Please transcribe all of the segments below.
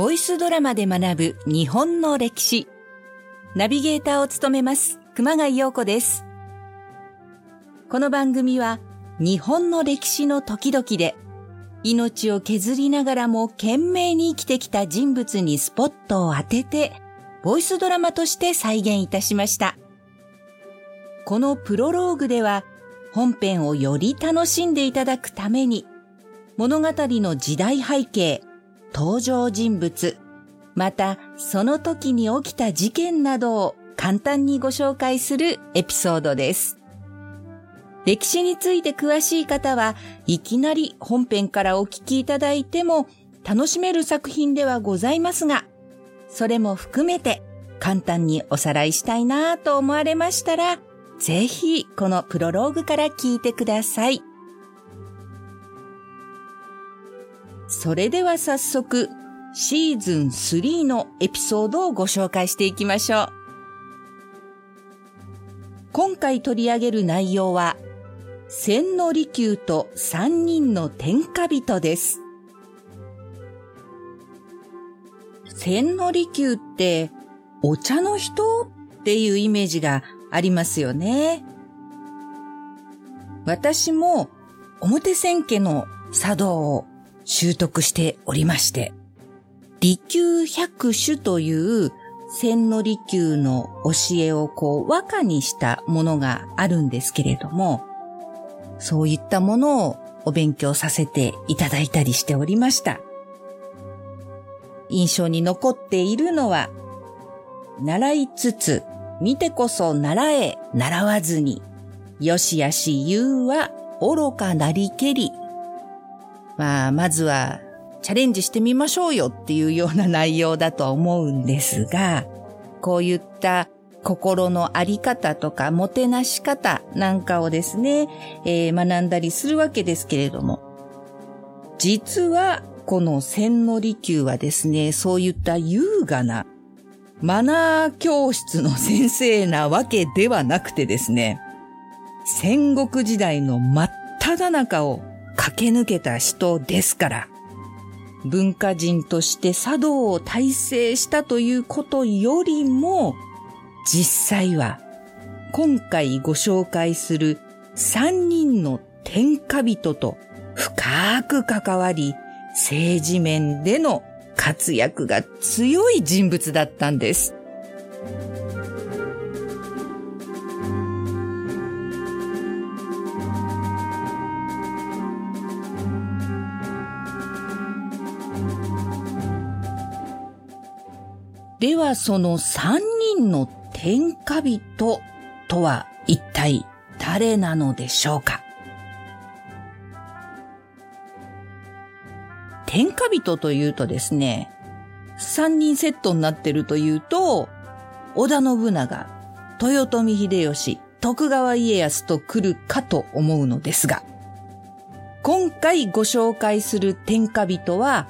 ボイスドラマで学ぶ日本の歴史。ナビゲーターを務めます熊谷陽子です。この番組は日本の歴史の時々で命を削りながらも懸命に生きてきた人物にスポットを当ててボイスドラマとして再現いたしました。このプロローグでは本編をより楽しんでいただくために物語の時代背景、登場人物、またその時に起きた事件などを簡単にご紹介するエピソードです。歴史について詳しい方はいきなり本編からお聞きいただいても楽しめる作品ではございますが、それも含めて簡単におさらいしたいなと思われましたら、ぜひこのプロローグから聞いてください。それでは早速、シーズン3のエピソードをご紹介していきましょう。今回取り上げる内容は、千利休と三人の天下人です。千利休ってお茶の人っていうイメージがありますよね。私も表千家の茶道を習得しておりまして、利休百種という千利休の教えをこう和歌にしたものがあるんですけれども、そういったものをお勉強させていただいたりしておりました。印象に残っているのは、習いつつ、見てこそ習え、習わずに、よしやし言うは愚かなりけり、まあ、まずはチャレンジしてみましょうよっていうような内容だと思うんですが、こういった心のあり方とか、もてなし方なんかをですね、えー、学んだりするわけですけれども、実はこの千利休はですね、そういった優雅なマナー教室の先生なわけではなくてですね、戦国時代の真っ只中を駆け抜けた人ですから、文化人として茶道を体制したということよりも、実際は今回ご紹介する三人の天下人と深く関わり、政治面での活躍が強い人物だったんです。ではその三人の天下人とは一体誰なのでしょうか？天下人というとですね、三人セットになってるというと、織田信長、豊臣秀吉、徳川家康と来るかと思うのですが、今回ご紹介する天下人は、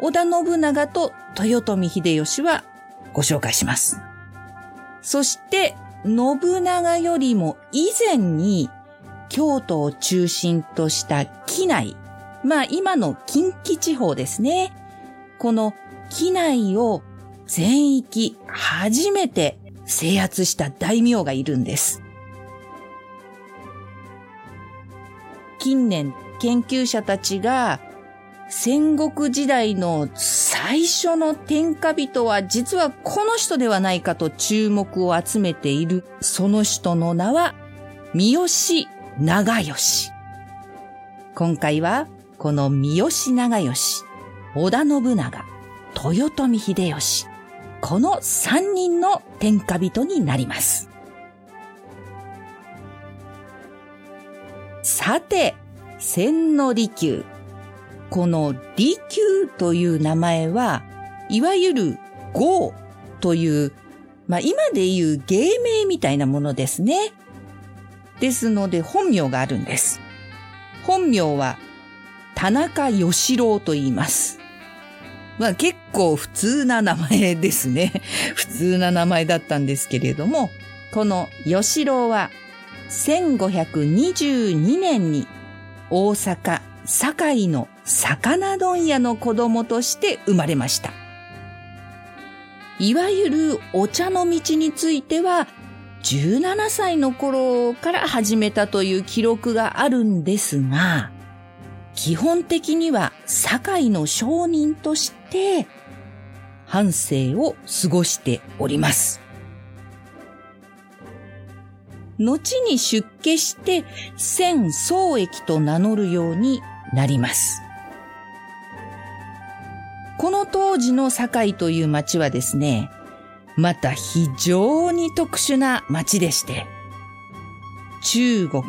織田信長と豊臣秀吉はご紹介します。そして、信長よりも以前に京都を中心とした機内、まあ今の近畿地方ですね。この機内を全域初めて制圧した大名がいるんです。近年研究者たちが戦国時代の最初の天下人は実はこの人ではないかと注目を集めているその人の名は三好長吉。今回はこの三好長吉、織田信長、豊臣秀吉、この三人の天下人になります。さて、千利休。この利休という名前は、いわゆる豪という、まあ今で言う芸名みたいなものですね。ですので本名があるんです。本名は田中義郎と言います。まあ結構普通な名前ですね。普通な名前だったんですけれども、この義郎は1522年に大阪堺の魚問屋の子供として生まれました。いわゆるお茶の道については、17歳の頃から始めたという記録があるんですが、基本的には堺の商人として半生を過ごしております。後に出家して千宗駅と名乗るようになります。この当時の堺という町はですね、また非常に特殊な町でして、中国、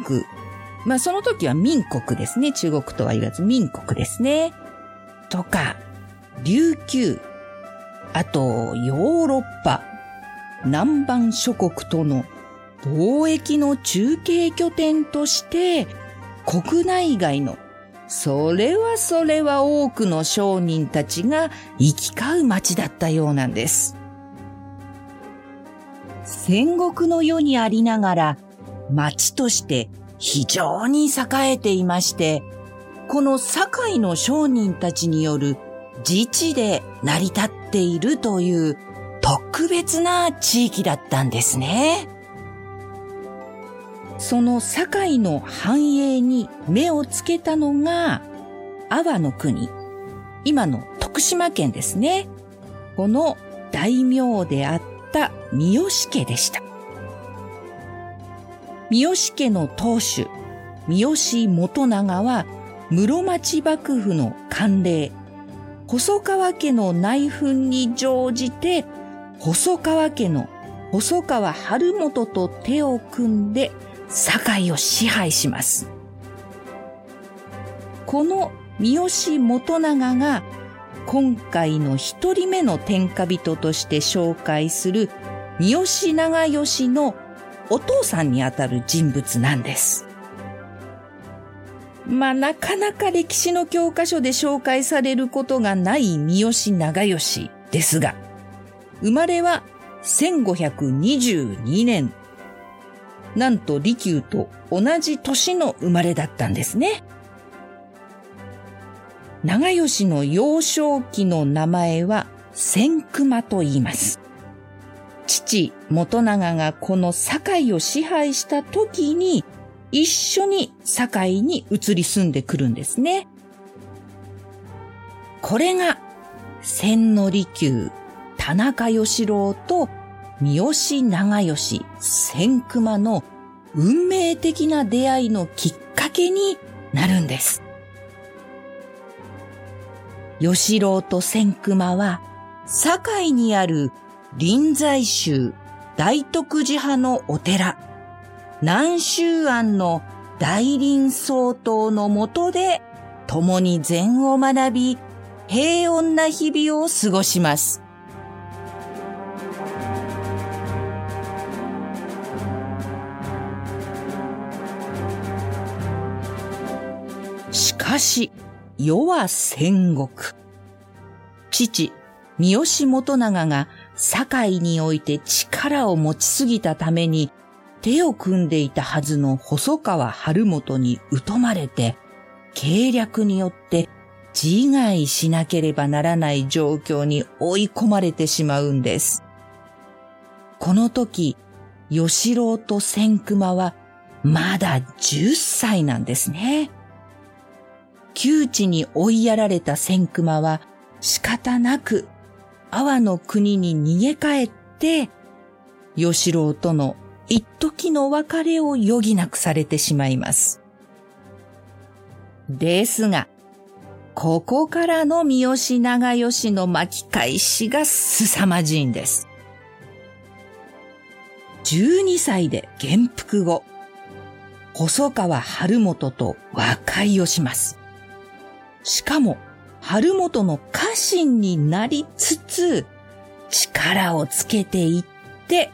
まあその時は民国ですね。中国とは言わず民国ですね。とか、琉球、あとヨーロッパ、南蛮諸国との貿易の中継拠点として、国内外の、それはそれは多くの商人たちが行き交う町だったようなんです。戦国の世にありながら、町として非常に栄えていまして、この堺の商人たちによる自治で成り立っているという特別な地域だったんですね。その堺の繁栄に目をつけたのが、阿波の国、今の徳島県ですね。この大名であった三好家でした。三好家の当主、三好元長は室町幕府の慣例、細川家の内紛に乗じて、細川家の細川春元と手を組んで堺を支配します。この三好元長が今回の一人目の天下人として紹介する三好長吉のお父さんにあたる人物なんです。まあ、なかなか歴史の教科書で紹介されることがない三好長吉ですが、生まれは1522年なんと利休と同じ年の生まれだったんですね。長吉の幼少期の名前は千熊と言います。父、元長がこの堺を支配した時に、一緒に堺に移り住んでくるんですね。これが、千利休、田中義郎と三好長吉千熊の運命的な出会いのきっかけになるんです。吉郎と千熊は、堺にある臨済宗大徳寺派のお寺、南州庵の大臨総統のもとで共に禅を学び、平穏な日々を過ごします。し、世は戦国。父、三好元長が堺において力を持ちすぎたために、手を組んでいたはずの細川春元に疎まれて、計略によって自害しなければならない状況に追い込まれてしまうんです。この時、吉郎と千熊はまだ10歳なんですね。窮地に追いやられた千熊は仕方なく阿波の国に逃げ帰って、吉郎との一時の別れを余儀なくされてしまいます。ですが、ここからの三好長吉の巻き返しが凄まじいんです。12歳で元服後、細川春元と和解をします。しかも、春元の家臣になりつつ、力をつけていって、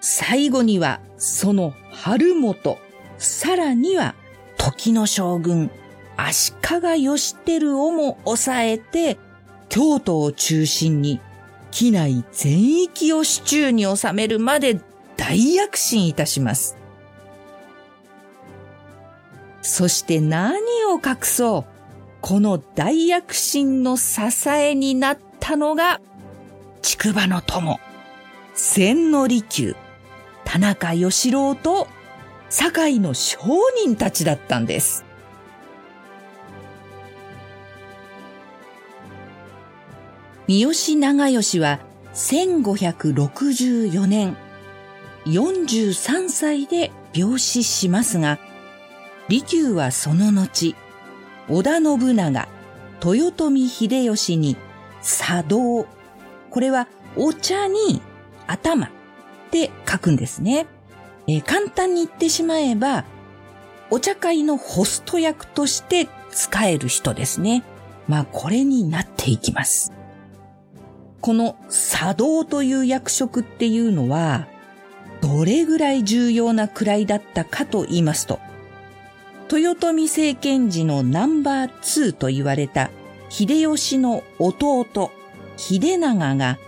最後にはその春元、さらには時の将軍、足利義輝をも抑えて、京都を中心に、機内全域を手中に収めるまで大躍進いたします。そして何を隠そう、この大躍進の支えになったのが、竹馬の友、千利休、田中義郎と堺の商人たちだったんです。三好長吉は1564年43歳で病死しますが、利休はその後、織田信長、豊臣秀吉に茶道、これはお茶に頭って書くんですね。えー、簡単に言ってしまえば、お茶会のホスト役として使える人ですね。まあこれになっていきます。この茶道という役職っていうのは、どれぐらい重要な位だったかと言いますと、豊臣政権時のナンバー2と言われた秀吉の弟、秀長が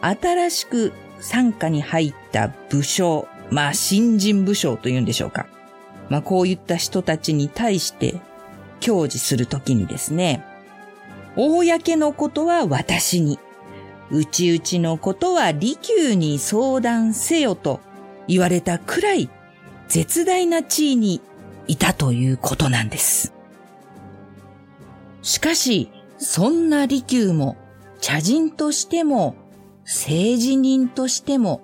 新しく参加に入った武将、まあ新人武将というんでしょうか。まあこういった人たちに対して教示するときにですね、公のことは私に、内々のことは利休に相談せよと言われたくらい絶大な地位にいたということなんです。しかし、そんな利休も茶人としても政治人としても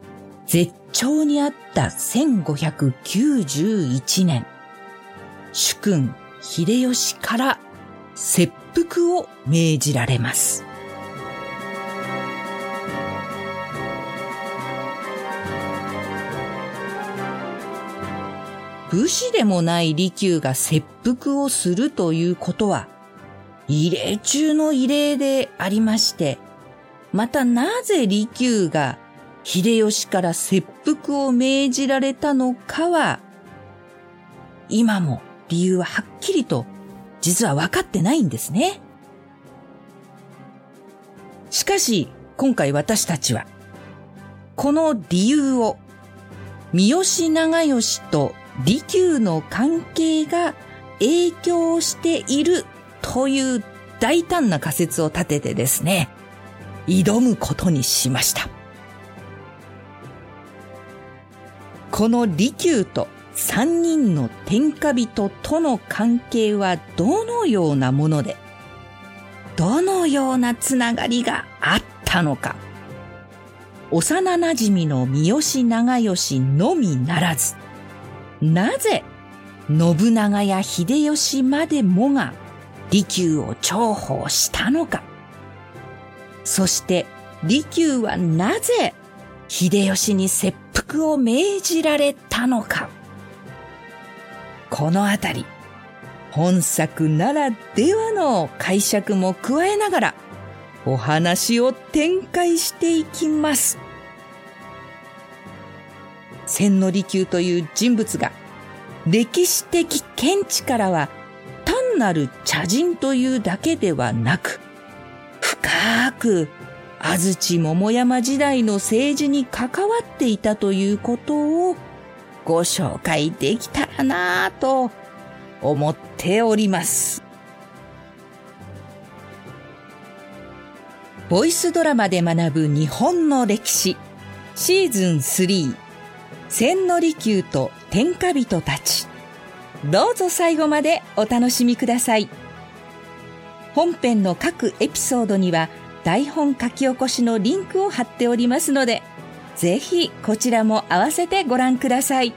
絶頂にあった1591年、主君秀吉から切腹を命じられます。武士でもない利休が切腹をするということは、異例中の異例でありまして、またなぜ利休が秀吉から切腹を命じられたのかは、今も理由ははっきりと実は分かってないんですね。しかし、今回私たちは、この理由を、三好長吉と利休の関係が影響しているという大胆な仮説を立ててですね、挑むことにしました。この利休と三人の天下人との関係はどのようなもので、どのようなつながりがあったのか。幼馴染の三好長吉のみならず、なぜ信長や秀吉までもが利休を重宝したのか。そして利休はなぜ秀吉に切腹を命じられたのか。このあたり、本作ならではの解釈も加えながらお話を展開していきます。千利休という人物が歴史的見地からは単なる茶人というだけではなく、深く安土桃山時代の政治に関わっていたということをご紹介できたらなぁと思っております。ボイスドラマで学ぶ日本の歴史シーズン3千利休と天下人たち。どうぞ最後までお楽しみください。本編の各エピソードには台本書き起こしのリンクを貼っておりますので、ぜひこちらも合わせてご覧ください。